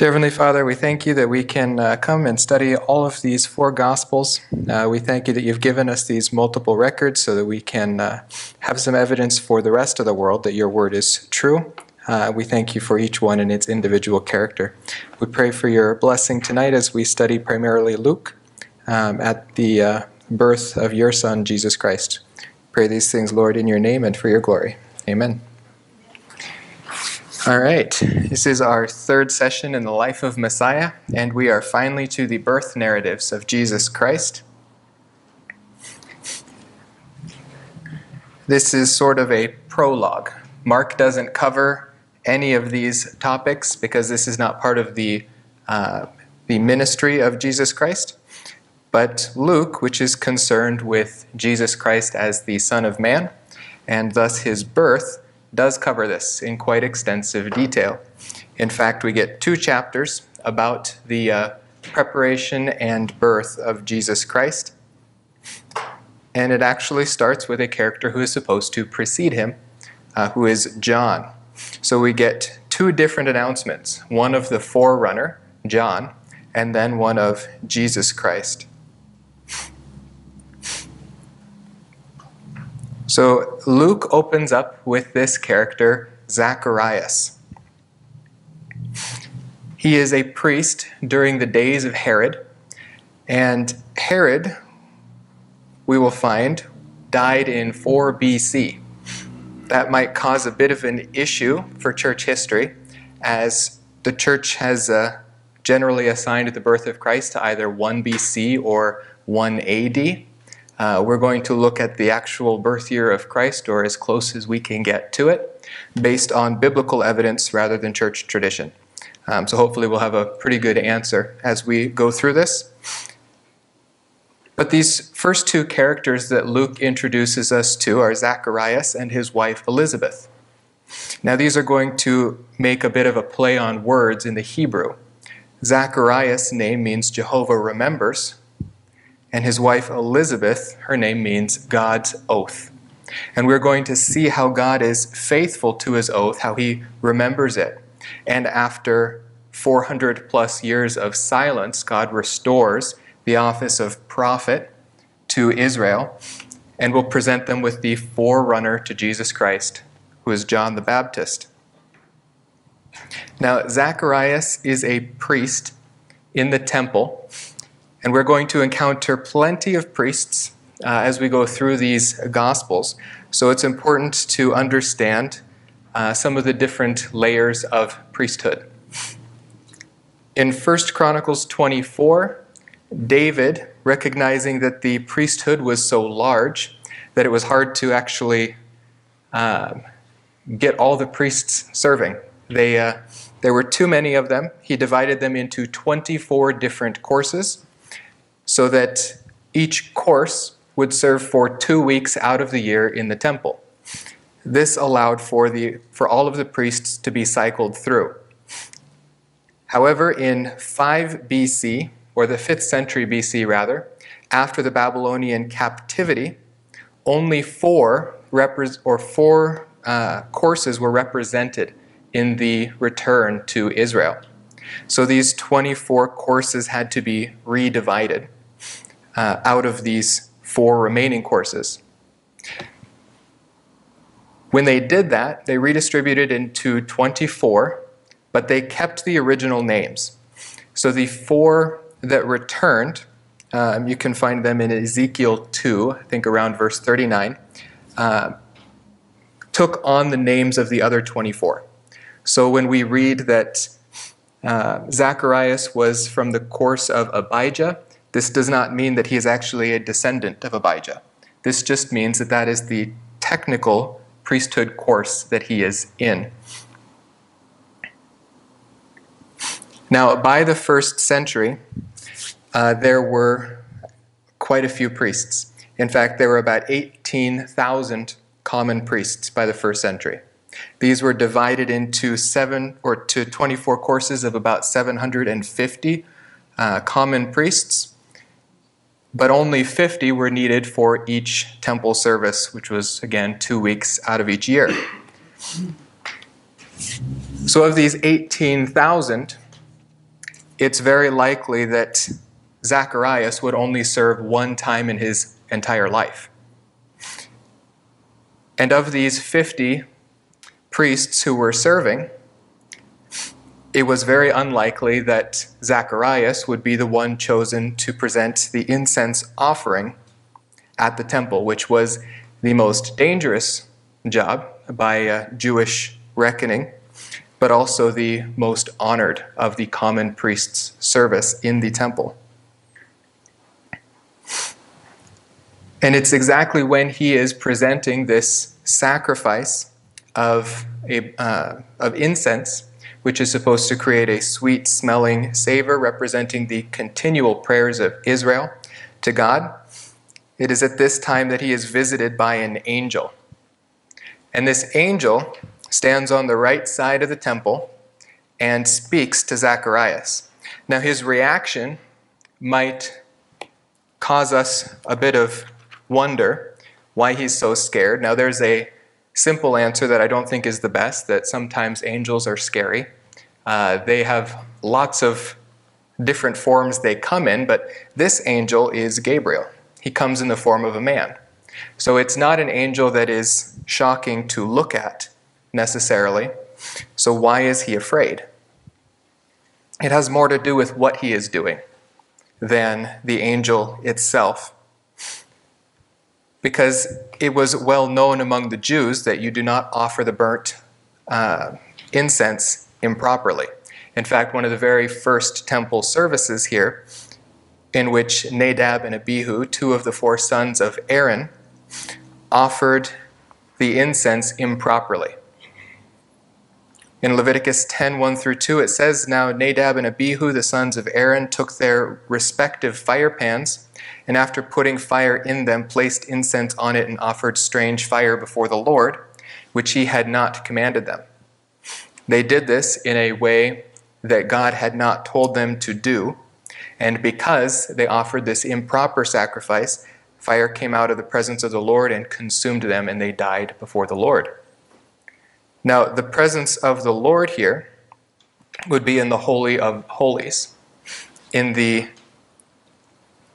Dear Heavenly Father, we thank you that we can uh, come and study all of these four Gospels. Uh, we thank you that you've given us these multiple records so that we can uh, have some evidence for the rest of the world that your word is true. Uh, we thank you for each one in its individual character. We pray for your blessing tonight as we study primarily Luke um, at the uh, birth of your Son, Jesus Christ. Pray these things, Lord, in your name and for your glory. Amen. All right, this is our third session in the life of Messiah, and we are finally to the birth narratives of Jesus Christ. This is sort of a prologue. Mark doesn't cover any of these topics because this is not part of the, uh, the ministry of Jesus Christ. But Luke, which is concerned with Jesus Christ as the Son of Man, and thus his birth, does cover this in quite extensive detail. In fact, we get two chapters about the uh, preparation and birth of Jesus Christ. And it actually starts with a character who is supposed to precede him, uh, who is John. So we get two different announcements one of the forerunner, John, and then one of Jesus Christ. So Luke opens up with this character, Zacharias. He is a priest during the days of Herod, and Herod, we will find, died in 4 BC. That might cause a bit of an issue for church history, as the church has uh, generally assigned the birth of Christ to either 1 BC or 1 AD. Uh, we're going to look at the actual birth year of Christ, or as close as we can get to it, based on biblical evidence rather than church tradition. Um, so hopefully we'll have a pretty good answer as we go through this. But these first two characters that Luke introduces us to are Zacharias and his wife Elizabeth. Now, these are going to make a bit of a play on words in the Hebrew. Zacharias' name means Jehovah remembers, and his wife Elizabeth, her name means God's oath. And we're going to see how God is faithful to his oath, how he remembers it. And after 400 plus years of silence, God restores the office of prophet to Israel and will present them with the forerunner to Jesus Christ, who is John the Baptist. Now, Zacharias is a priest in the temple and we're going to encounter plenty of priests uh, as we go through these Gospels. So it's important to understand uh, some of the different layers of priesthood. In 1 Chronicles 24, David, recognizing that the priesthood was so large that it was hard to actually uh, get all the priests serving, they, uh, there were too many of them. He divided them into 24 different courses so that each course would serve for two weeks out of the year in the temple. This allowed for, the, for all of the priests to be cycled through. However, in 5 BC, or the 5th century BC rather, after the Babylonian captivity, only four repre- or four uh, courses were represented in the return to Israel. So these 24 courses had to be redivided uh, out of these four remaining courses. When they did that, they redistributed into 24, but they kept the original names. So the four that returned, um, you can find them in Ezekiel 2, I think around verse 39, uh, took on the names of the other 24. So when we read that uh, Zacharias was from the course of Abijah, this does not mean that he is actually a descendant of Abijah. This just means that that is the technical priesthood course that he is in. Now, by the first century, uh, there were quite a few priests. In fact, there were about 18,000 common priests by the first century. These were divided into seven or to 24 courses of about 750 uh, common priests but only 50 were needed for each temple service, which was, again, two weeks out of each year. So, of these 18,000, it's very likely that Zacharias would only serve one time in his entire life. And of these 50 priests who were serving, it was very unlikely that Zacharias would be the one chosen to present the incense offering at the temple, which was the most dangerous job by Jewish reckoning, but also the most honored of the common priest's service in the temple. And it's exactly when he is presenting this sacrifice of, a, uh, of incense, which is supposed to create a sweet smelling savor representing the continual prayers of Israel to God. It is at this time that he is visited by an angel. And this angel stands on the right side of the temple and speaks to Zacharias. Now, his reaction might cause us a bit of wonder why he's so scared. Now, there's a simple answer that I don't think is the best that sometimes angels are scary. Uh, they have lots of different forms they come in, but this angel is Gabriel. He comes in the form of a man. So it's not an angel that is shocking to look at necessarily. So why is he afraid? It has more to do with what he is doing than the angel itself because it was well known among the Jews that you do not offer the burnt uh, incense improperly. In fact, one of the very first temple services here, in which Nadab and Abihu, two of the four sons of Aaron, offered the incense improperly. In Leviticus 10 1 through 2, it says, Now Nadab and Abihu, the sons of Aaron, took their respective fire pans and after putting fire in them, placed incense on it and offered strange fire before the Lord, which he had not commanded them. They did this in a way that God had not told them to do, and because they offered this improper sacrifice, fire came out of the presence of the Lord and consumed them, and they died before the Lord. Now, the presence of the Lord here would be in the Holy of Holies, in the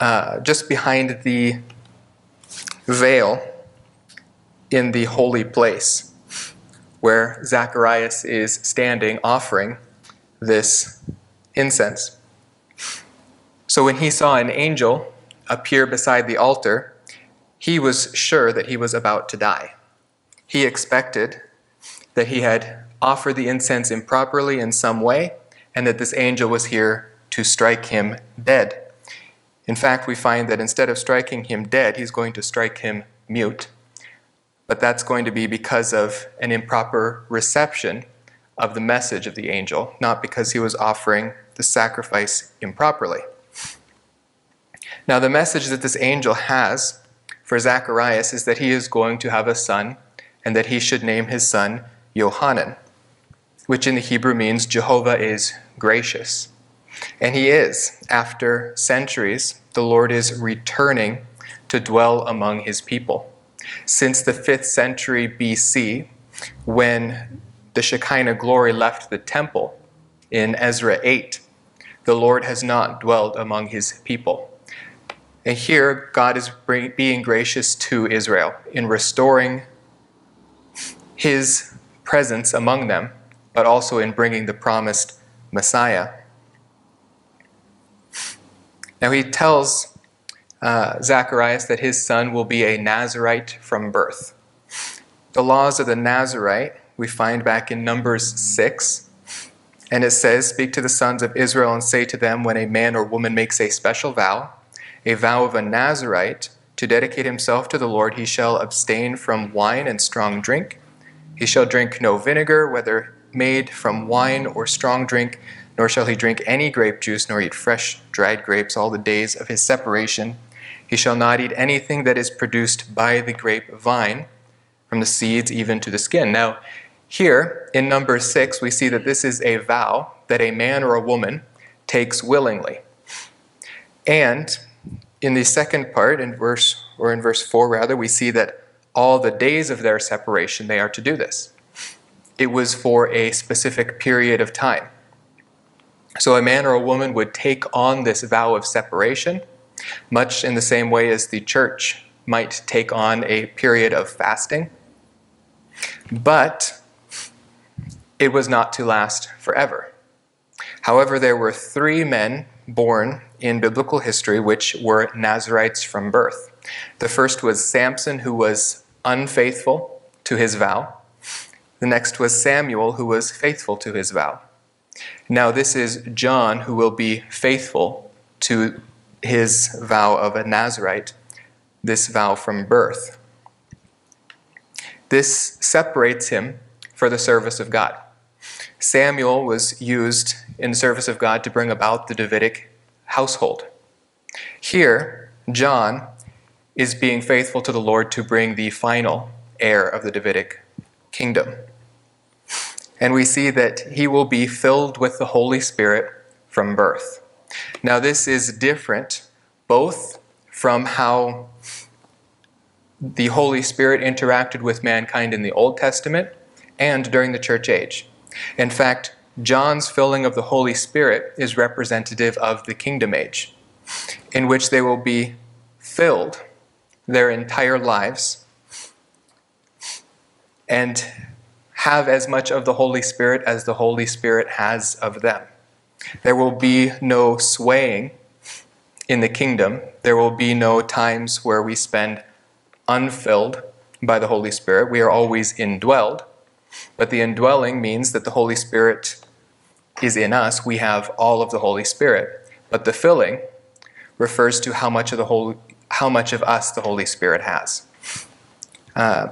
uh, just behind the veil in the holy place where Zacharias is standing offering this incense. So when he saw an angel appear beside the altar, he was sure that he was about to die. He expected that he had offered the incense improperly in some way and that this angel was here to strike him dead. In fact, we find that instead of striking him dead, he's going to strike him mute. But that's going to be because of an improper reception of the message of the angel, not because he was offering the sacrifice improperly. Now, the message that this angel has for Zacharias is that he is going to have a son and that he should name his son Yohanan, which in the Hebrew means Jehovah is gracious. And he is. After centuries, the Lord is returning to dwell among his people. Since the 5th century BC, when the Shekinah glory left the temple in Ezra 8, the Lord has not dwelled among his people. And here, God is being gracious to Israel in restoring his presence among them, but also in bringing the promised Messiah. Now he tells uh, Zacharias that his son will be a Nazarite from birth. The laws of the Nazarite we find back in Numbers 6. And it says, Speak to the sons of Israel and say to them, when a man or woman makes a special vow, a vow of a Nazarite, to dedicate himself to the Lord, he shall abstain from wine and strong drink. He shall drink no vinegar, whether made from wine or strong drink, nor shall he drink any grape juice, nor eat fresh dried grapes all the days of his separation. He shall not eat anything that is produced by the grape vine, from the seeds even to the skin. Now, here in number six, we see that this is a vow that a man or a woman takes willingly. And in the second part, in verse or in verse four rather, we see that all the days of their separation they are to do this. It was for a specific period of time. So a man or a woman would take on this vow of separation, much in the same way as the church might take on a period of fasting. But it was not to last forever. However, there were three men born in biblical history which were Nazarites from birth. The first was Samson, who was unfaithful to his vow. The next was Samuel, who was faithful to his vow. Now, this is John, who will be faithful to his vow of a Nazarite, this vow from birth. This separates him for the service of God. Samuel was used in the service of God to bring about the Davidic household. Here, John is being faithful to the Lord to bring the final heir of the Davidic kingdom. And we see that he will be filled with the Holy Spirit from birth. Now, this is different both from how the Holy Spirit interacted with mankind in the Old Testament and during the church age. In fact, John's filling of the Holy Spirit is representative of the kingdom age, in which they will be filled their entire lives and have as much of the Holy Spirit as the Holy Spirit has of them. There will be no swaying in the kingdom. There will be no times where we spend unfilled by the Holy Spirit. We are always indwelled. But the indwelling means that the Holy Spirit is in us. We have all of the Holy Spirit. But the filling refers to how much of the Holy, how much of us the Holy Spirit has. Uh,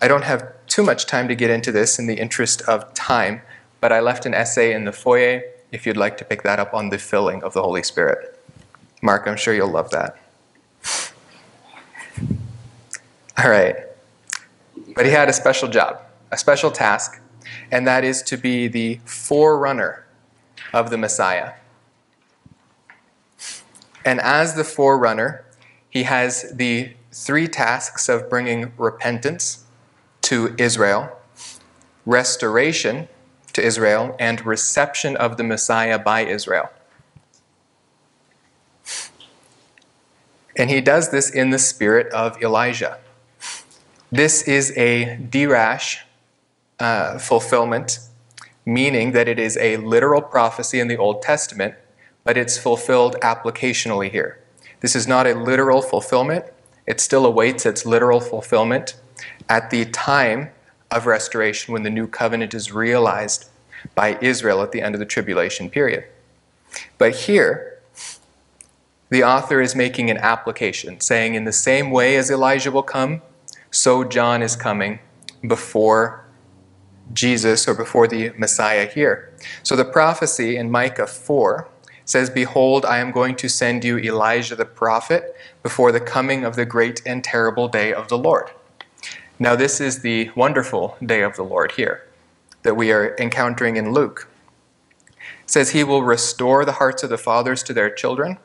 I don't have too much time to get into this in the interest of time, but I left an essay in the foyer if you'd like to pick that up on the filling of the Holy Spirit. Mark, I'm sure you'll love that. All right. But he had a special job, a special task, and that is to be the forerunner of the Messiah. And as the forerunner, he has the three tasks of bringing repentance to Israel, restoration to Israel, and reception of the Messiah by Israel. And he does this in the spirit of Elijah. This is a dirash uh, fulfillment, meaning that it is a literal prophecy in the Old Testament, but it's fulfilled applicationally here. This is not a literal fulfillment, it still awaits its literal fulfillment at the time of restoration when the new covenant is realized by Israel at the end of the tribulation period. But here, the author is making an application, saying, in the same way as Elijah will come, so John is coming before Jesus or before the Messiah here. So the prophecy in Micah 4 says, Behold, I am going to send you Elijah the prophet before the coming of the great and terrible day of the Lord. Now, this is the wonderful day of the Lord here that we are encountering in Luke. It says, He will restore the hearts of the fathers to their children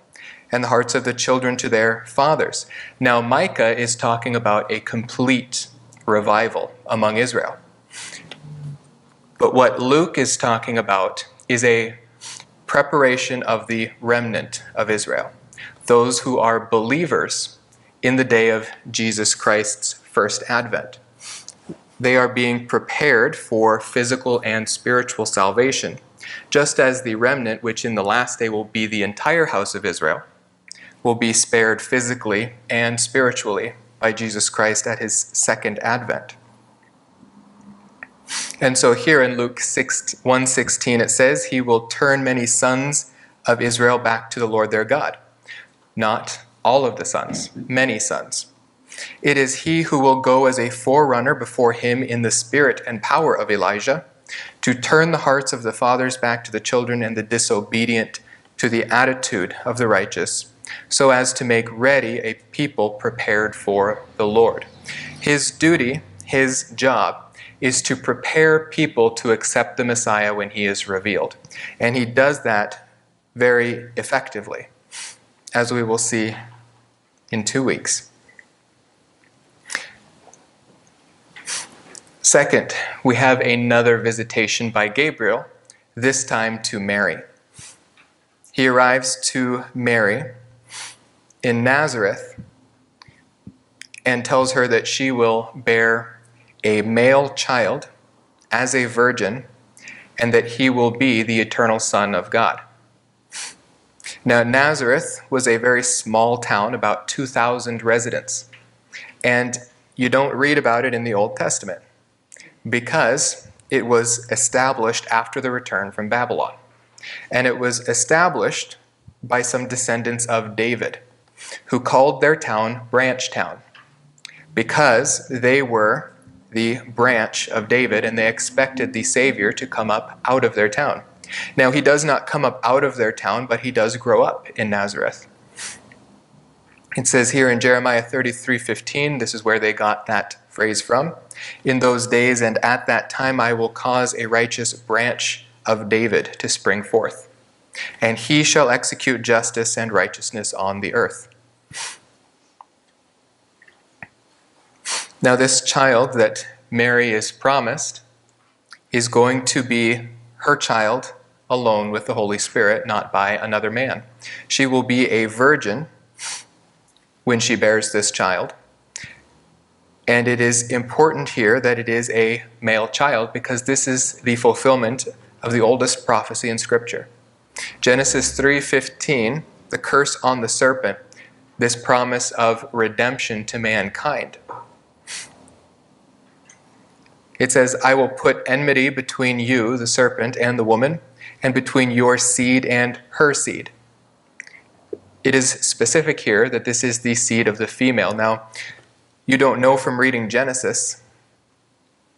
and the hearts of the children to their fathers. Now, Micah is talking about a complete revival among Israel. But what Luke is talking about is a preparation of the remnant of Israel, those who are believers in the day of Jesus Christ's first advent. They are being prepared for physical and spiritual salvation, just as the remnant, which in the last day will be the entire house of Israel, will be spared physically and spiritually by Jesus Christ at his second advent. And so here in Luke 6, 1:16 it says he will turn many sons of Israel back to the Lord their God. Not all of the sons, many sons. It is he who will go as a forerunner before him in the spirit and power of Elijah to turn the hearts of the fathers back to the children and the disobedient to the attitude of the righteous so as to make ready a people prepared for the Lord. His duty, his job, is to prepare people to accept the Messiah when he is revealed. And he does that very effectively, as we will see in two weeks. Second, we have another visitation by Gabriel, this time to Mary. he arrives to Mary in Nazareth and tells her that she will bear a male child as a virgin and that he will be the eternal Son of God. Now, Nazareth was a very small town, about 2,000 residents. And you don't read about it in the Old Testament because it was established after the return from Babylon. And it was established by some descendants of David, who called their town Branch Town because they were the branch of David and they expected the Savior to come up out of their town. Now, he does not come up out of their town, but he does grow up in Nazareth. It says here in Jeremiah 33:15, this is where they got that phrase from. In those days and at that time I will cause a righteous branch of David to spring forth, and he shall execute justice and righteousness on the earth. Now, this child that Mary is promised is going to be her child alone with the Holy Spirit, not by another man. She will be a virgin when she bears this child. And it is important here that it is a male child because this is the fulfillment of the oldest prophecy in scripture. Genesis 3:15, the curse on the serpent, this promise of redemption to mankind. It says, I will put enmity between you, the serpent, and the woman, and between your seed and her seed. It is specific here that this is the seed of the female. Now, you don't know from reading Genesis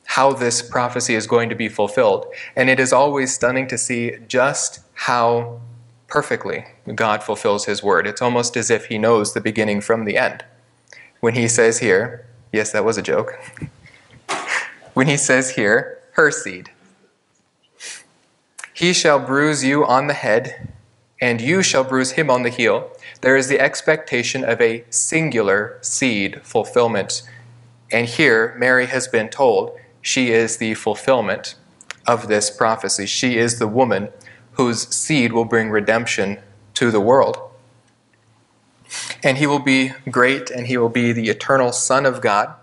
how this prophecy is going to be fulfilled. And it is always stunning to see just how perfectly God fulfills his word. It's almost as if he knows the beginning from the end. When he says here, yes, that was a joke. when he says here, her seed. He shall bruise you on the head, and you shall bruise him on the heel. There is the expectation of a singular seed fulfillment. And here, Mary has been told she is the fulfillment of this prophecy. She is the woman whose seed will bring redemption to the world. And he will be great, and he will be the eternal Son of God.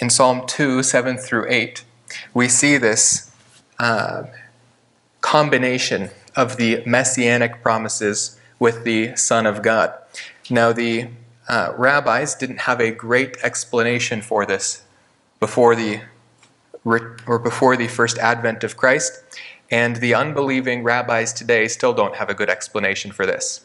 In Psalm 2 7 through 8, we see this uh, combination of the messianic promises with the Son of God. Now, the uh, rabbis didn't have a great explanation for this before the or before the first advent of Christ, and the unbelieving rabbis today still don't have a good explanation for this.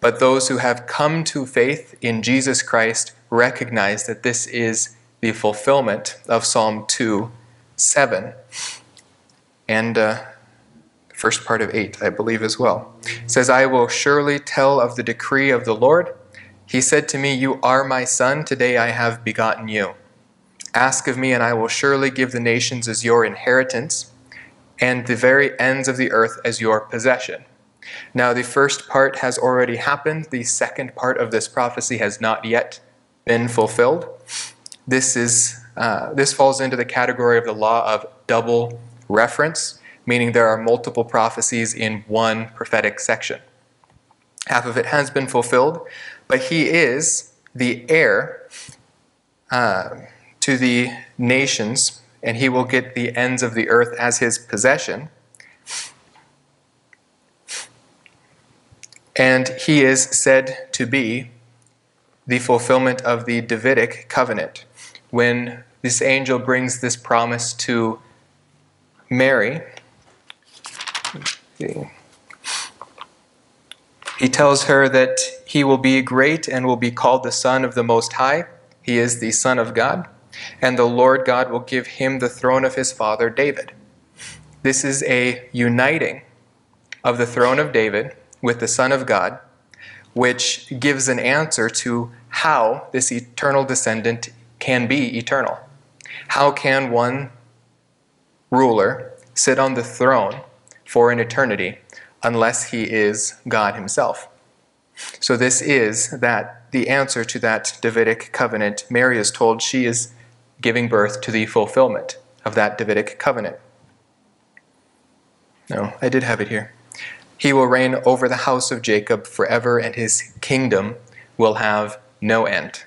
But those who have come to faith in Jesus Christ recognize that this is the fulfillment of Psalm 2 7, and uh, first part of 8, I believe, as well. It says, I will surely tell of the decree of the Lord. He said to me, You are my son, today I have begotten you. Ask of me, and I will surely give the nations as your inheritance, and the very ends of the earth as your possession. Now, the first part has already happened. The second part of this prophecy has not yet been fulfilled. This is uh, this falls into the category of the law of double reference, meaning there are multiple prophecies in one prophetic section. Half of it has been fulfilled, but he is the heir uh, to the nations, and he will get the ends of the earth as his possession. And he is said to be the fulfillment of the Davidic covenant when this angel brings this promise to Mary. He tells her that he will be great and will be called the Son of the Most High. He is the Son of God. And the Lord God will give him the throne of his father David. This is a uniting of the throne of David with the Son of God, which gives an answer to how this eternal descendant can be eternal. How can one ruler sit on the throne for an eternity unless he is God himself? So, this is that the answer to that Davidic covenant. Mary is told she is giving birth to the fulfillment of that Davidic covenant. No, I did have it here. He will reign over the house of Jacob forever, and his kingdom will have no end.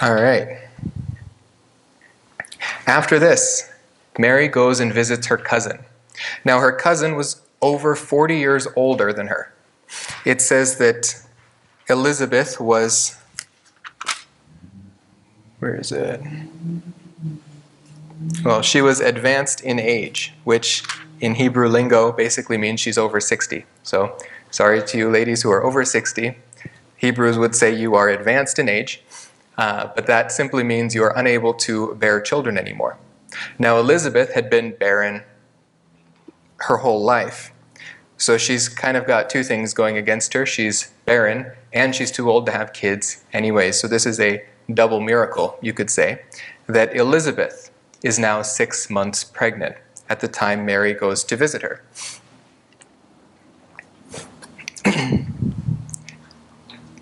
All right. After this, Mary goes and visits her cousin. Now, her cousin was over 40 years older than her. It says that Elizabeth was, where is it? Well, she was advanced in age, which in Hebrew lingo basically means she's over 60. So, sorry to you ladies who are over 60. Hebrews would say you are advanced in age, uh, but that simply means you are unable to bear children anymore. Now, Elizabeth had been barren her whole life. So she's kind of got two things going against her. She's barren and she's too old to have kids anyway. So this is a double miracle, you could say, that Elizabeth is now six months pregnant at the time Mary goes to visit her.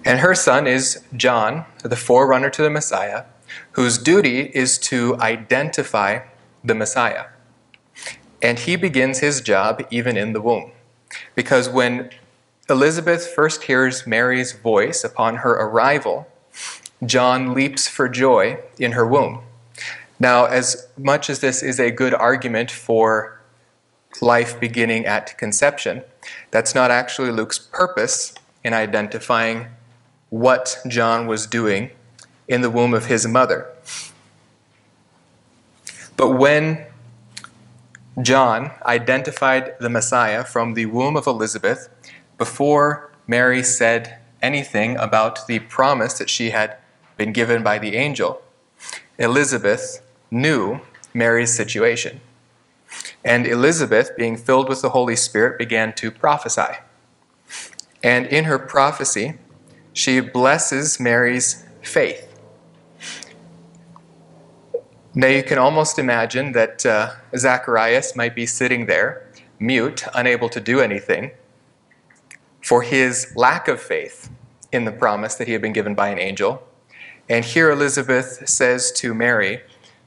And her son is John, the forerunner to the Messiah, whose duty is to identify the Messiah. And he begins his job even in the womb. Because when Elizabeth first hears Mary's voice upon her arrival, John leaps for joy in her womb. Now, as much as this is a good argument for life beginning at conception, that's not actually Luke's purpose in identifying what John was doing in the womb of his mother. But when John identified the Messiah from the womb of Elizabeth before Mary said anything about the promise that she had been given by the angel. Elizabeth knew Mary's situation. And Elizabeth, being filled with the Holy Spirit, began to prophesy. And in her prophecy, she blesses Mary's faith. Now you can almost imagine that uh, Zacharias might be sitting there, mute, unable to do anything, for his lack of faith in the promise that he had been given by an angel. And here Elizabeth says to Mary,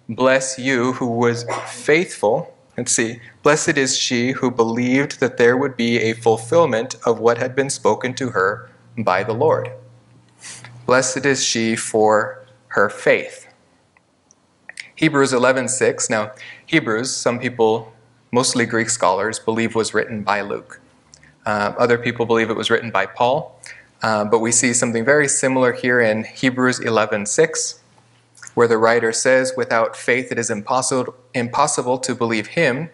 Bless you who was faithful. Let's see. Blessed is she who believed that there would be a fulfillment of what had been spoken to her by the Lord. Blessed is she for her faith. Hebrews 11:6. Now, Hebrews, some people, mostly Greek scholars, believe was written by Luke. Uh, other people believe it was written by Paul. Uh, but we see something very similar here in Hebrews 11:6, where the writer says, "Without faith it is impossible impossible to believe him,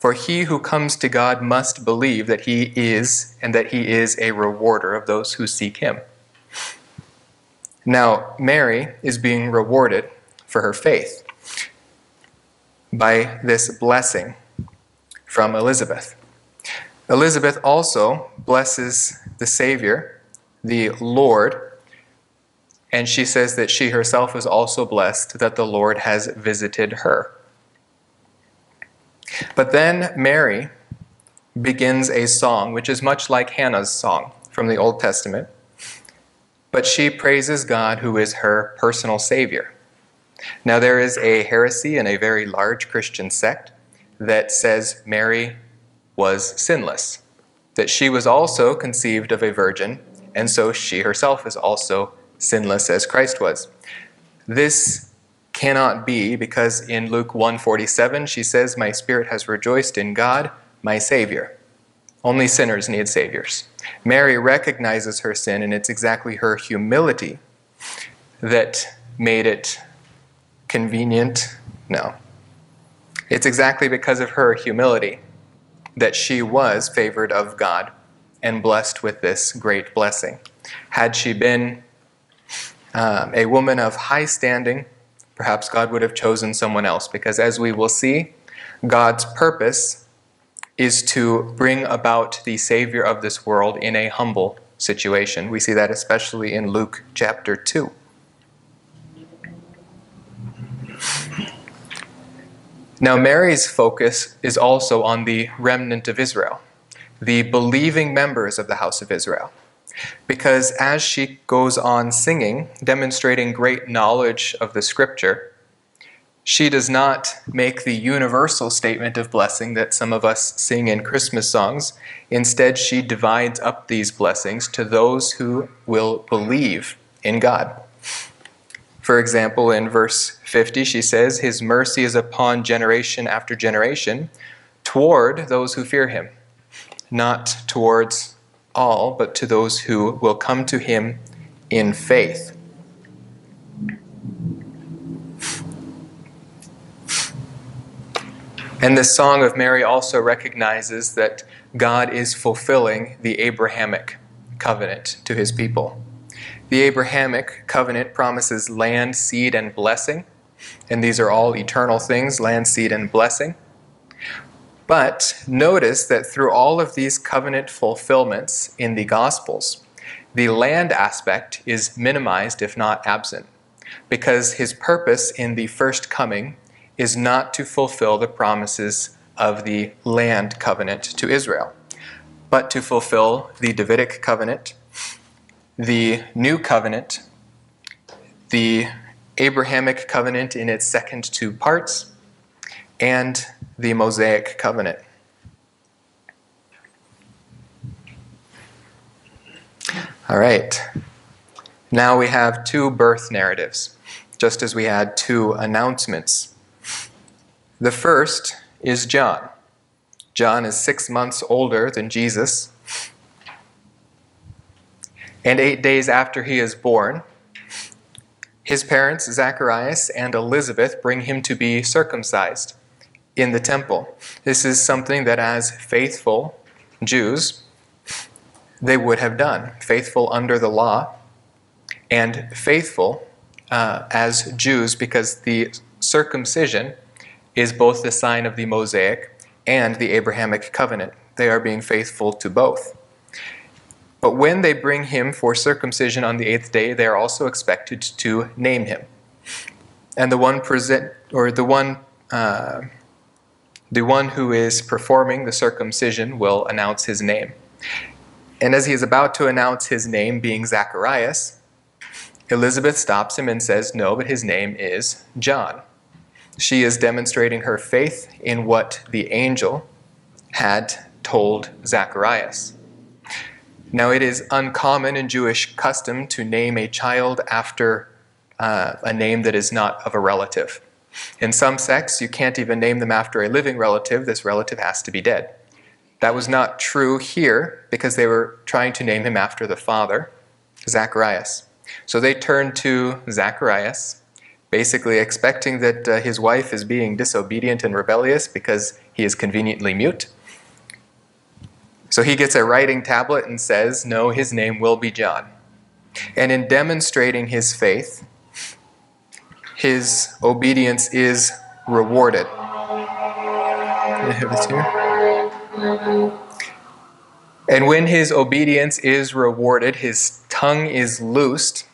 for he who comes to God must believe that he is and that he is a rewarder of those who seek him." Now, Mary is being rewarded for her faith by this blessing from Elizabeth. Elizabeth also blesses the Savior, the Lord, and she says that she herself is also blessed that the Lord has visited her. But then Mary begins a song, which is much like Hannah's song from the Old Testament, but she praises God who is her personal Savior. Now, there is a heresy in a very large Christian sect that says Mary was sinless, that she was also conceived of a virgin, and so she herself is also sinless as Christ was. This cannot be because in Luke 147 she says my spirit has rejoiced in God my savior. Only sinners need saviors. Mary recognizes her sin and it's exactly her humility that made it convenient? No. It's exactly because of her humility that she was favored of God and blessed with this great blessing. Had she been um, a woman of high standing, perhaps God would have chosen someone else, because as we will see, God's purpose is to bring about the Savior of this world in a humble situation. We see that especially in Luke chapter 2. Now, Mary's focus is also on the remnant of Israel, the believing members of the house of Israel. Because as she goes on singing, demonstrating great knowledge of the scripture, She does not make the universal statement of blessing that some of us sing in Christmas songs. Instead, she divides up these blessings to those who will believe in God. For example, in verse 50, she says, His mercy is upon generation after generation toward those who fear him, not towards all, but to those who will come to him in faith. And the Song of Mary also recognizes that God is fulfilling the Abrahamic covenant to his people. The Abrahamic covenant promises land, seed, and blessing, and these are all eternal things land, seed, and blessing. But notice that through all of these covenant fulfillments in the Gospels, the land aspect is minimized, if not absent, because his purpose in the first coming is not to fulfill the promises of the land covenant to Israel, but to fulfill the Davidic covenant, the new covenant, the Abrahamic covenant in its second two parts, and the Mosaic covenant. All right. Now we have two birth narratives, just as we had two announcements the first is John. John is six months older than Jesus. And eight days after he is born, his parents, Zacharias and Elizabeth, bring him to be circumcised in the temple. This is something that, as faithful Jews, they would have done, faithful under the law, and faithful uh, as Jews, because the circumcision is both the sign of the Mosaic and the Abrahamic covenant. They are being faithful to both. But when they bring him for circumcision on the eighth day, they are also expected to name him. And the one present, or the one, uh, the one who is performing the circumcision will announce his name. And as he is about to announce his name, being Zacharias, Elizabeth stops him and says, No, but his name is John. She is demonstrating her faith in what the angel had told Zacharias. Now, it is uncommon in Jewish custom to name a child after uh, a name that is not of a relative. In some sects, you can't even name them after a living relative, this relative has to be dead. That was not true here because they were trying to name him after the father, Zacharias. So they turned to Zacharias basically expecting that uh, his wife is being disobedient and rebellious because he is conveniently mute. So he gets a writing tablet and says, No, his name will be John. And in demonstrating his faith, his obedience is rewarded. And when his obedience is rewarded, his tongue is loosed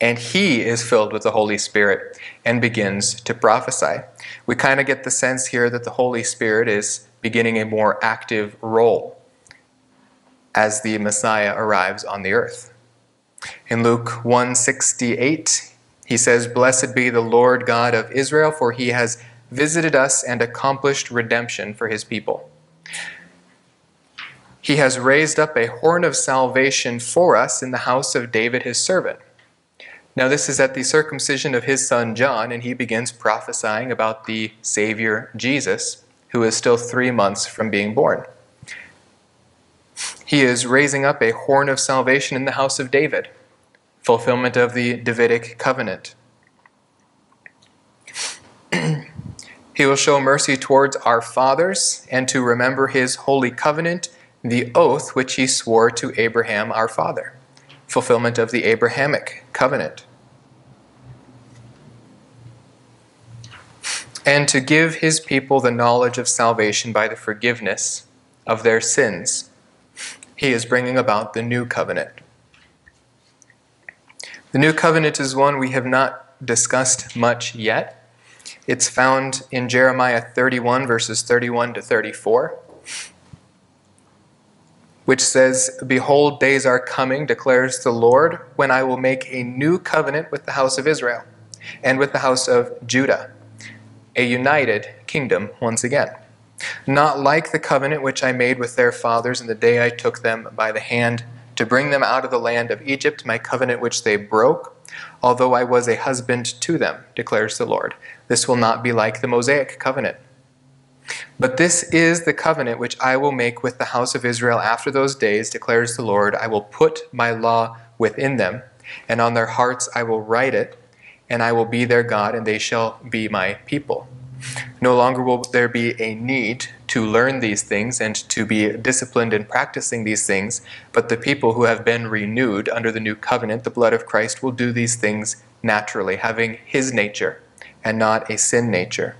and he is filled with the Holy Spirit and begins to prophesy. We kind of get the sense here that the Holy Spirit is beginning a more active role as the Messiah arrives on the earth. In Luke 168, he says, Blessed be the Lord God of Israel, for he has visited us and accomplished redemption for his people. He has raised up a horn of salvation for us in the house of David his servant now, this is at the circumcision of his son John, and he begins prophesying about the Savior Jesus, who is still three months from being born. He is raising up a horn of salvation in the house of David, fulfillment of the Davidic covenant. he will show mercy towards our fathers and to remember his holy covenant, the oath which he swore to Abraham our father fulfillment of the Abrahamic covenant. And to give his people the knowledge of salvation by the forgiveness of their sins. He is bringing about the new covenant. The new covenant is one we have not discussed much yet. It's found in Jeremiah 31, verses 31 to 34 which says, Behold, days are coming, declares the Lord, when I will make a new covenant with the house of Israel and with the house of Judah. A united kingdom once again. Not like the covenant which I made with their fathers in the day I took them by the hand to bring them out of the land of Egypt, my covenant which they broke, although I was a husband to them, declares the Lord. This will not be like the Mosaic covenant. But this is the covenant which I will make with the house of Israel after those days, declares the Lord. I will put my law within them, and on their hearts I will write it, and I will be their God, and they shall be my people. No longer will there be a need to learn these things and to be disciplined in practicing these things, but the people who have been renewed under the new covenant, the blood of Christ, will do these things naturally, having his nature and not a sin nature.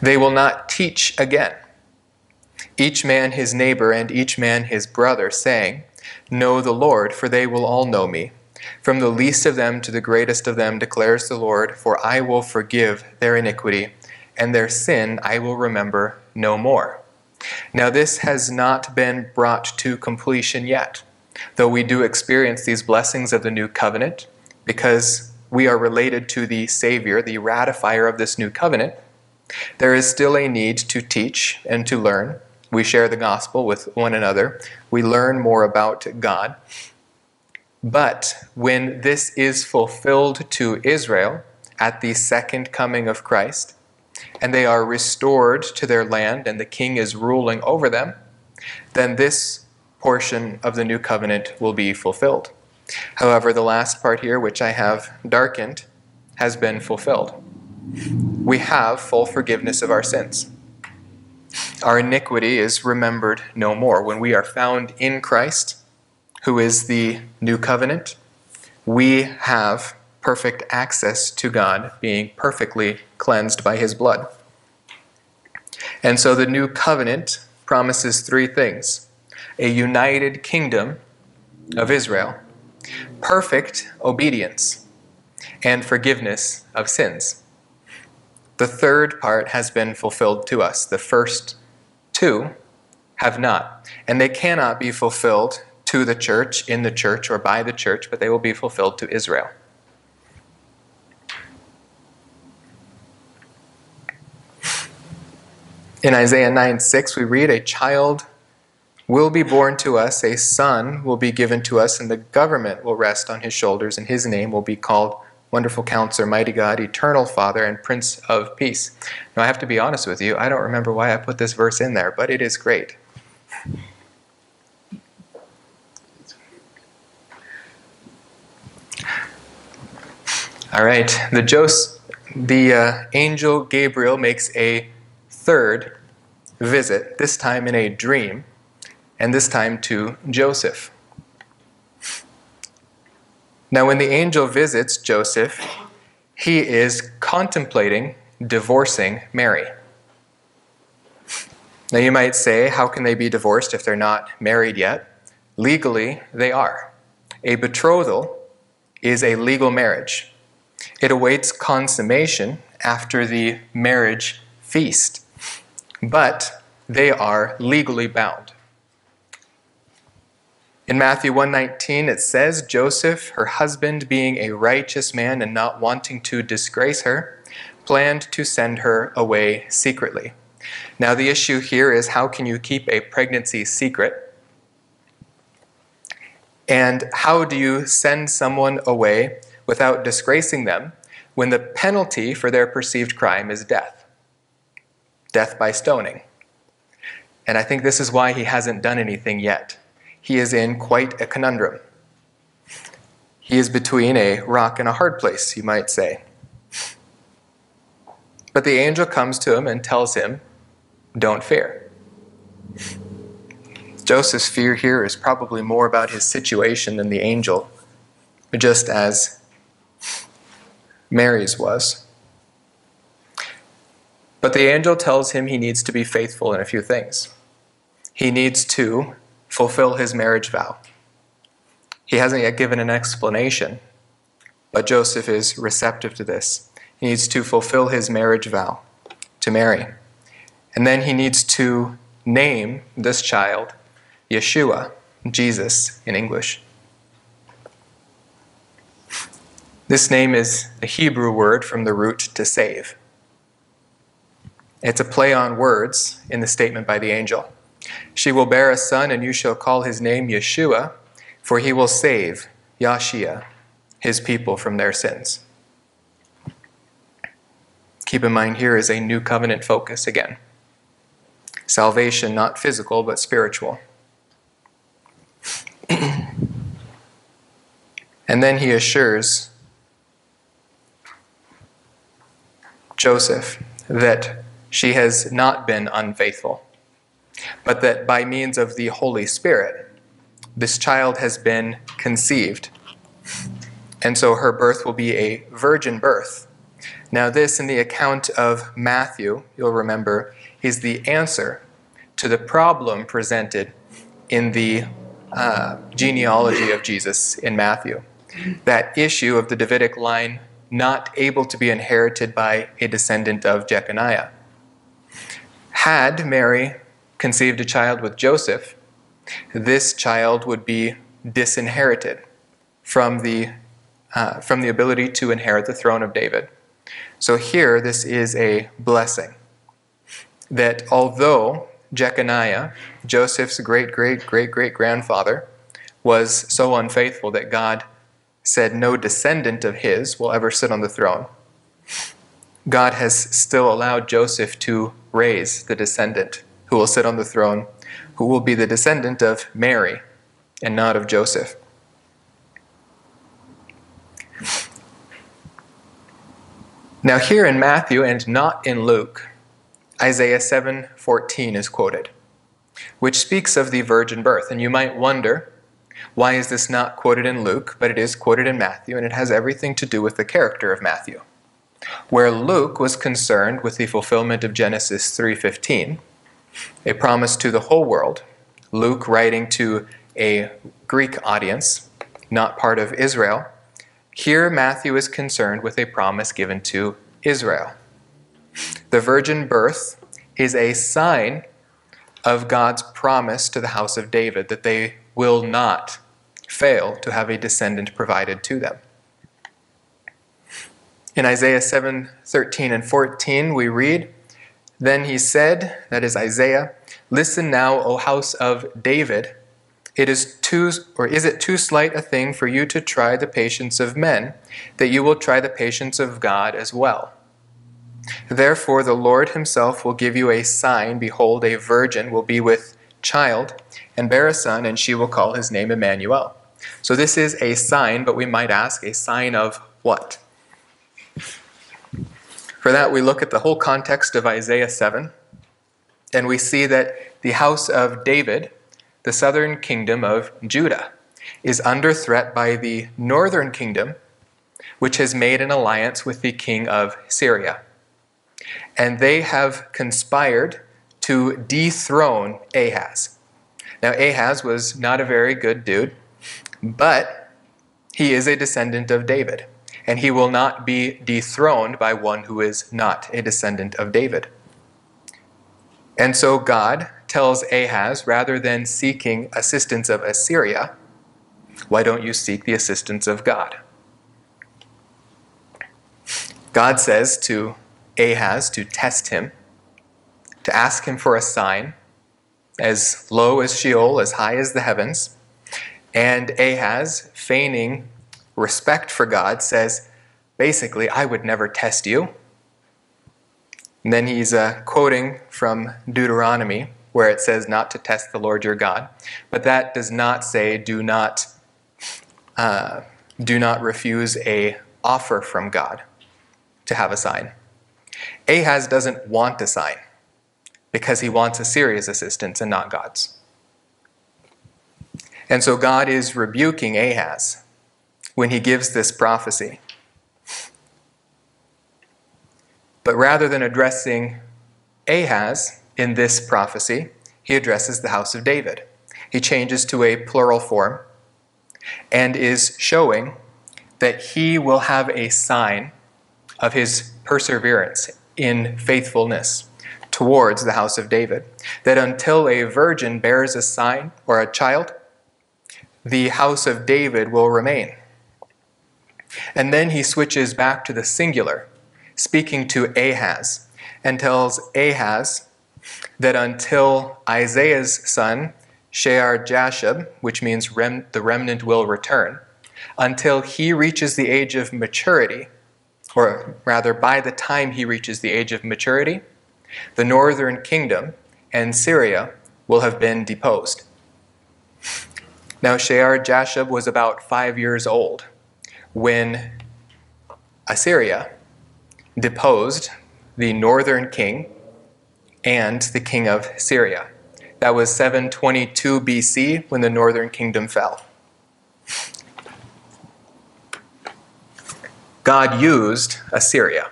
They will not teach again, each man his neighbor and each man his brother, saying, Know the Lord, for they will all know me from the least of them to the greatest of them, declares the Lord, for I will forgive their iniquity, and their sin I will remember no more. Now, this has not been brought to completion yet, though we do experience these blessings of the new covenant, because we are related to the Savior, the ratifier of this new covenant. There is still a need to teach and to learn. We share the gospel with one another. We learn more about God. But when this is fulfilled to Israel at the second coming of Christ, and they are restored to their land and the king is ruling over them, then this portion of the new covenant will be fulfilled. However, the last part here, which I have darkened, has been fulfilled. We have full forgiveness of our sins. Our iniquity is remembered no more. When we are found in Christ, who is the new covenant, we have perfect access to God, being perfectly cleansed by his blood. And so the new covenant promises three things a united kingdom of Israel, perfect obedience, and forgiveness of sins. The third part has been fulfilled to us. The first two have not. And they cannot be fulfilled to the church, in the church, or by the church, but they will be fulfilled to Israel. In Isaiah 9 6, we read, A child will be born to us, a son will be given to us, and the government will rest on his shoulders, and his name will be called Wonderful Counselor, Mighty God, Eternal Father, and Prince of Peace. Now, I have to be honest with you, I don't remember why I put this verse in there, but it is great. All right, the, Jos- the uh, angel Gabriel makes a third visit, this time in a dream, and this time to Joseph. Now, when the angel visits Joseph, he is contemplating divorcing Mary. Now, you might say, how can they be divorced if they're not married yet? Legally, they are. A betrothal is a legal marriage. It awaits consummation after the marriage feast, but they are legally bound. In Matthew 1:19 it says Joseph, her husband being a righteous man and not wanting to disgrace her, planned to send her away secretly. Now the issue here is how can you keep a pregnancy secret? And how do you send someone away without disgracing them when the penalty for their perceived crime is death death by stoning. And I think this is why he hasn't done anything yet. He is in quite a conundrum. He is between a rock and a hard place, you might say. But the angel comes to him and tells him, Don't fear. Joseph's fear here is probably more about his situation than the angel, just as Mary's was. But the angel tells him he needs to be faithful in a few things. He needs to fulfill his marriage vow. He hasn't yet given an explanation, but Joseph is receptive to this. He needs to fulfill his marriage vow to Mary. And then he needs to name this child Yeshua, Jesus in English. This name is a Hebrew word from the root to save. It's a play on words in the statement by the angel. She will bear a son, and you shall call his name Yeshua, for he will save, Yashia, his people from their sins. Keep in mind, here is a new covenant focus again. Salvation, not physical, but spiritual. and then he assures Joseph that she has not been unfaithful, but that by means of the Holy Spirit, this child has been conceived. And so her birth will be a virgin birth. Now, this in the account of Matthew, you'll remember, is the answer to the problem presented in the uh, genealogy of Jesus in Matthew. That issue of the Davidic line not able to be inherited by a descendant of Jeconiah. Had Mary conceived a child with Joseph, this child would be disinherited from the, uh, from the ability to inherit the throne of David. So here, this is a blessing. That although Jeconiah, Joseph's great great great great grandfather, was so unfaithful that God said no descendant of his will ever sit on the throne, God has still allowed Joseph to raise the descendant who will sit on the throne, who will be the descendant of Mary and not of Joseph. Now here in Matthew and not in Luke, Isaiah 7:14 is quoted, which speaks of the virgin birth. And you might wonder, why is this not quoted in Luke, but it is quoted in Matthew, and it has everything to do with the character of Matthew. Where Luke was concerned with the fulfillment of Genesis 3:15, a promise to the whole world, Luke writing to a Greek audience, not part of Israel, here Matthew is concerned with a promise given to Israel. The virgin birth is a sign of God's promise to the house of David that they will not fail to have a descendant provided to them. In Isaiah 7 13 and 14, we read, Then he said, that is Isaiah, Listen now, O house of David. It is too, or is it too slight a thing for you to try the patience of men, that you will try the patience of God as well? Therefore, the Lord himself will give you a sign. Behold, a virgin will be with child and bear a son, and she will call his name Emmanuel. So this is a sign, but we might ask a sign of what? For that, we look at the whole context of Isaiah 7, and we see that the house of David, the southern kingdom of Judah, is under threat by the northern kingdom, which has made an alliance with the king of Syria. And they have conspired to dethrone Ahaz. Now, Ahaz was not a very good dude. But he is a descendant of David, and he will not be dethroned by one who is not a descendant of David. And so God tells Ahaz, rather than seeking assistance of Assyria, why don't you seek the assistance of God? God says to Ahaz to test him, to ask him for a sign, as low as Sheol, as high as the heavens, and Ahaz, feigning respect for God, says, basically, I would never test you. And then he's uh, quoting from Deuteronomy, where it says not to test the Lord your God. But that does not say do not, uh, do not refuse a offer from God to have a sign. Ahaz doesn't want a sign because he wants Assyria's assistance and not God's. And so God is rebuking Ahaz when he gives this prophecy. But rather than addressing Ahaz in this prophecy, he addresses the house of David. He changes to a plural form and is showing that he will have a sign of his perseverance in faithfulness towards the house of David. That until a virgin bears a sign or a child, the house of David will remain. And then he switches back to the singular, speaking to Ahaz, and tells Ahaz that until Isaiah's son, Shear Jashub, which means rem- the remnant will return, until he reaches the age of maturity, or rather, by the time he reaches the age of maturity, the northern kingdom and Syria will have been deposed. Now, Shear Jashub was about five years old when Assyria deposed the northern king and the king of Syria. That was 722 BC when the northern kingdom fell. God used Assyria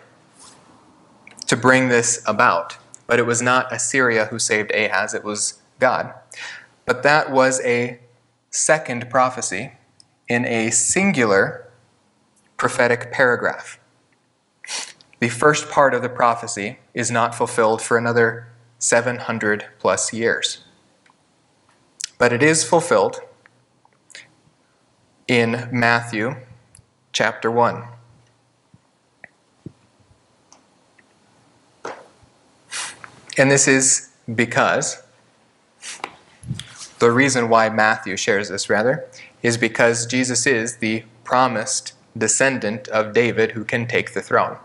to bring this about, but it was not Assyria who saved Ahaz, it was God. But that was a second prophecy in a singular prophetic paragraph. The first part of the prophecy is not fulfilled for another 700 plus years. But it is fulfilled in Matthew chapter 1. And this is because the reason why Matthew shares this, rather, is because Jesus is the promised descendant of David who can take the throne.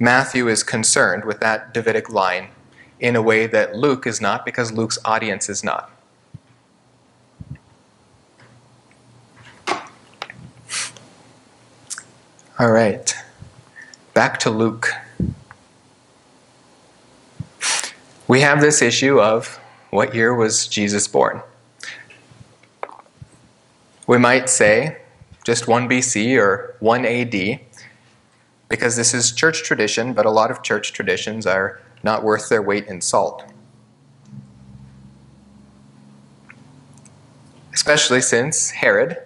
Matthew is concerned with that Davidic line in a way that Luke is not because Luke's audience is not. All right, back to Luke. We have this issue of what year was Jesus born? We might say just 1 BC or 1 AD, because this is church tradition, but a lot of church traditions are not worth their weight in salt. Especially since Herod,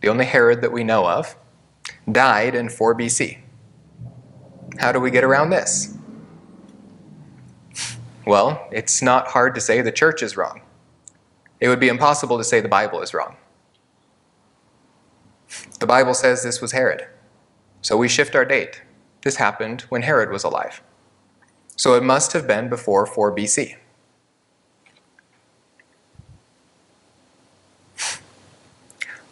the only Herod that we know of, died in 4 BC. How do we get around this? Well, it's not hard to say the church is wrong. It would be impossible to say the Bible is wrong. The Bible says this was Herod. So we shift our date. This happened when Herod was alive. So it must have been before 4 BC.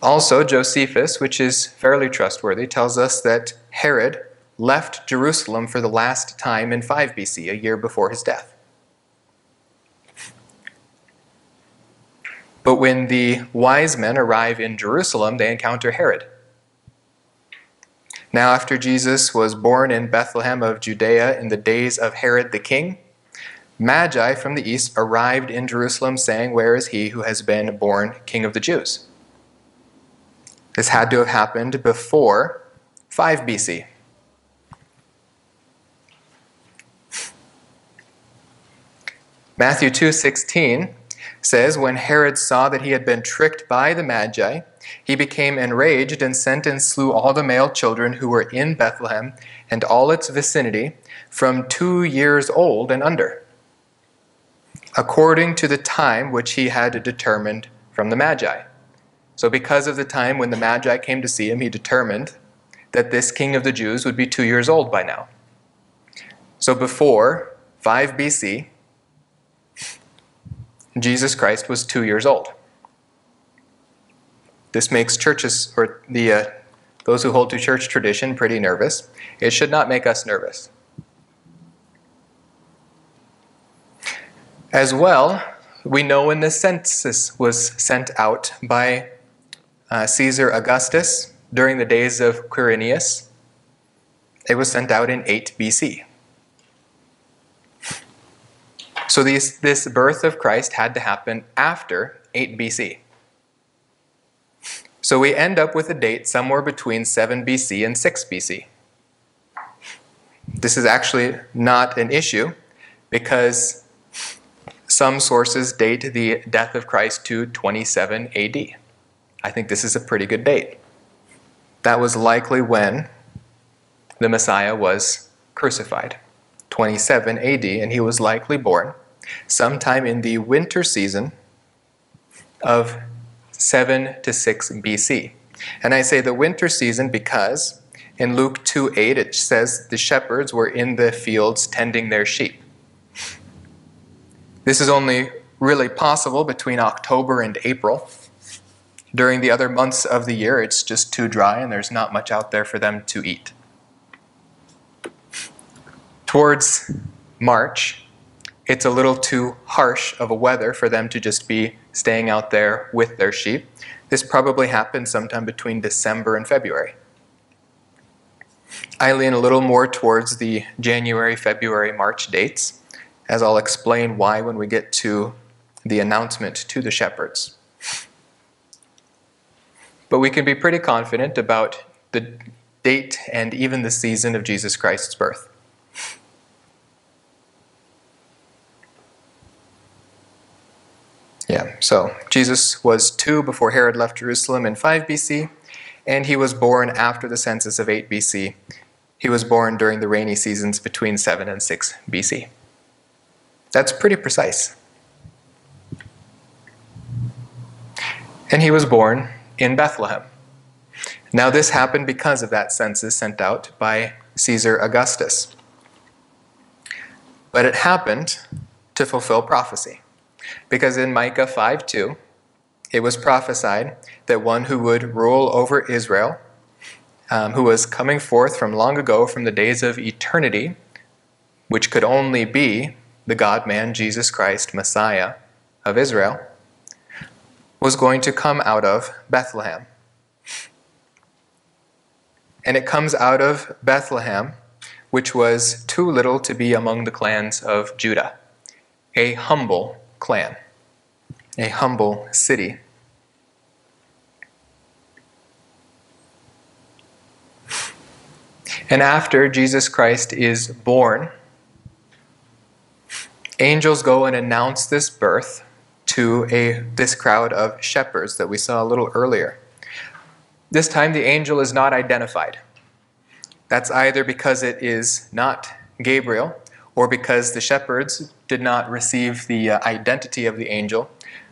Also, Josephus, which is fairly trustworthy, tells us that Herod left Jerusalem for the last time in 5 BC, a year before his death. But when the wise men arrive in Jerusalem, they encounter Herod. Now, after Jesus was born in Bethlehem of Judea in the days of Herod the king, Magi from the east arrived in Jerusalem, saying, Where is he who has been born king of the Jews? This had to have happened before 5 BC. Matthew 2:16 says, When Herod saw that he had been tricked by the Magi, he became enraged and sent and slew all the male children who were in Bethlehem and all its vicinity from two years old and under, according to the time which he had determined from the Magi. So, because of the time when the Magi came to see him, he determined that this king of the Jews would be two years old by now. So, before 5 BC, Jesus Christ was two years old. This makes churches, or the, uh, those who hold to church tradition, pretty nervous. It should not make us nervous. As well, we know when the census was sent out by uh, Caesar Augustus during the days of Quirinius. It was sent out in 8 BC. So these, this birth of Christ had to happen after 8 BC. So we end up with a date somewhere between 7 BC and 6 BC. This is actually not an issue because some sources date the death of Christ to 27 AD. I think this is a pretty good date. That was likely when the Messiah was crucified. 27 AD, and he was likely born sometime in the winter season of 7 to 6 BC. And I say the winter season because in Luke 2 8 it says the shepherds were in the fields tending their sheep. This is only really possible between October and April. During the other months of the year, it's just too dry and there's not much out there for them to eat. Towards March, it's a little too harsh of a weather for them to just be staying out there with their sheep. This probably happened sometime between December and February. I lean a little more towards the January, February, March dates, as I'll explain why when we get to the announcement to the shepherds. But we can be pretty confident about the date and even the season of Jesus Christ's birth. So Jesus was two before Herod left Jerusalem in 5 BC, and he was born after the census of 8 BC. He was born during the rainy seasons between 7 and 6 BC. That's pretty precise. And he was born in Bethlehem. Now, this happened because of that census sent out by Caesar Augustus. But it happened to fulfill prophecy. Because in Micah 5 2, it was prophesied that one who would rule over Israel, um, who was coming forth from long ago, from the days of eternity, which could only be the God man, Jesus Christ, Messiah of Israel, was going to come out of Bethlehem. And it comes out of Bethlehem, which was too little to be among the clans of Judah, a humble clan, a humble city. And after Jesus Christ is born, angels go and announce this birth to a, this crowd of shepherds that we saw a little earlier. This time the angel is not identified. That's either because it is not Gabriel or because the shepherds did not receive the uh, identity of the angel.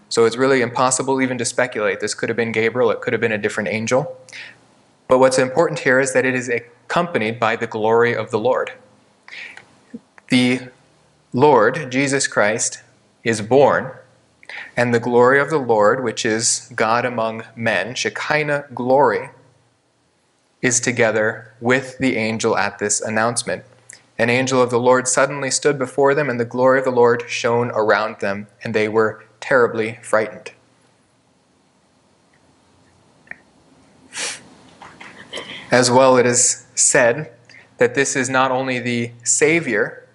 So it's really impossible even to speculate. This could have been Gabriel, it could have been a different angel. But what's important here is that it is accompanied by the glory of the Lord. The Lord, Jesus Christ, is born, and the glory of the Lord, which is God among men, Shekinah glory, is together with the angel at this announcement. An angel of the Lord suddenly stood before them, and the glory of the Lord shone around them, and they were terribly frightened. As well, it is said that this is not only the Savior,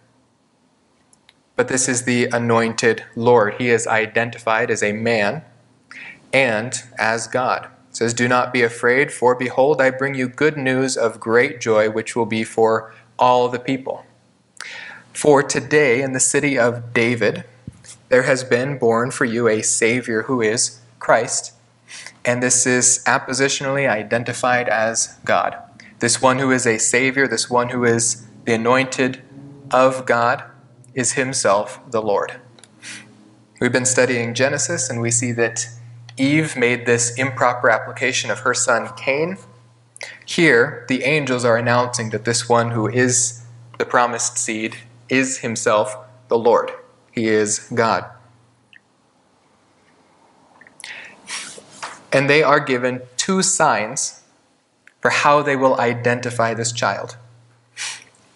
but this is the anointed Lord. He is identified as a man and as God. It says, Do not be afraid, for behold, I bring you good news of great joy, which will be for all the people. For today in the city of David, there has been born for you a Savior who is Christ, and this is appositionally identified as God. This one who is a Savior, this one who is the anointed of God, is himself the Lord. We've been studying Genesis, and we see that Eve made this improper application of her son Cain here, the angels are announcing that this one who is the promised seed is himself the Lord. He is God. And they are given two signs for how they will identify this child.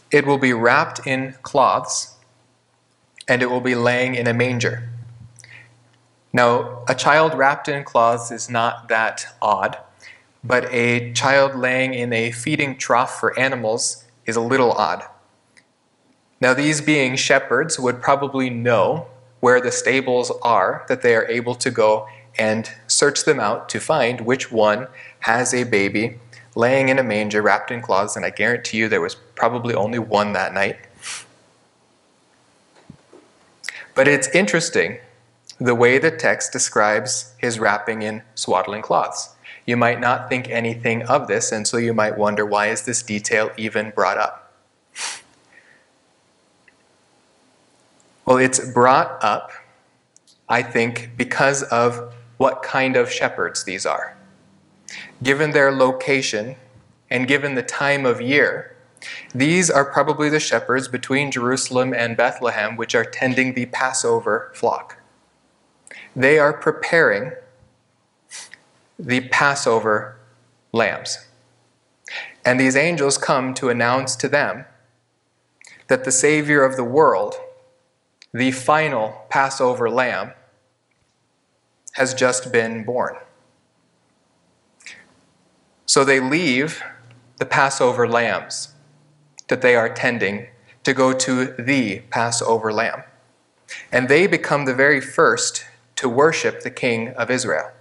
It will be wrapped in cloths, and it will be laying in a manger. Now, a child wrapped in cloths is not that odd but a child laying in a feeding trough for animals is a little odd. Now, these being shepherds would probably know where the stables are that they are able to go and search them out to find which one has a baby laying in a manger wrapped in cloths, and I guarantee you there was probably only one that night. But it's interesting the way the text describes his wrapping in swaddling cloths. You might not think anything of this, and so you might wonder why is this detail even brought up? Well, it's brought up, I think, because of what kind of shepherds these are. given their location, and given the time of year, these are probably the shepherds between Jerusalem and Bethlehem which are tending the Passover flock. They are preparing the Passover lambs. And these angels come to announce to them that the Savior of the world, the final Passover lamb, has just been born. So they leave the Passover lambs that they are tending to go to the Passover lamb. And they become the very first to worship the King of Israel.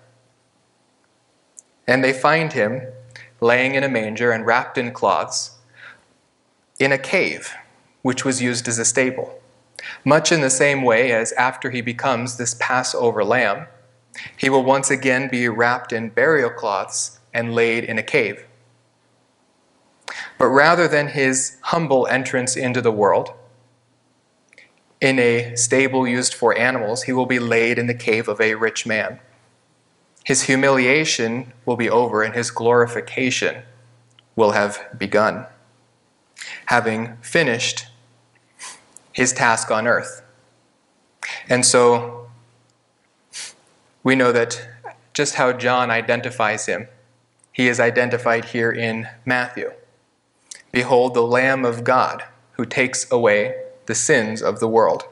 And they find him laying in a manger and wrapped in cloths in a cave, which was used as a stable. Much in the same way as after he becomes this Passover lamb, he will once again be wrapped in burial cloths and laid in a cave. But rather than his humble entrance into the world, in a stable used for animals, he will be laid in the cave of a rich man. His humiliation will be over and his glorification will have begun, having finished his task on earth. And so we know that just how John identifies him, he is identified here in Matthew. Behold, the Lamb of God who takes away the sins of the world.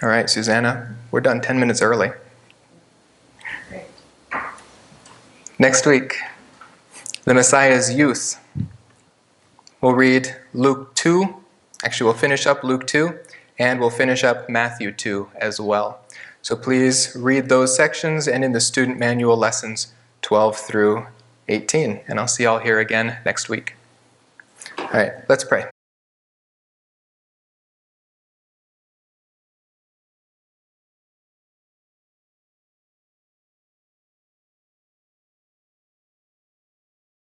All right, Susanna, we're done 10 minutes early. Great. Next week, the Messiah's youth. We'll read Luke 2. Actually, we'll finish up Luke 2, and we'll finish up Matthew 2 as well. So please read those sections and in the student manual lessons 12 through 18. And I'll see y'all here again next week. All right, let's pray.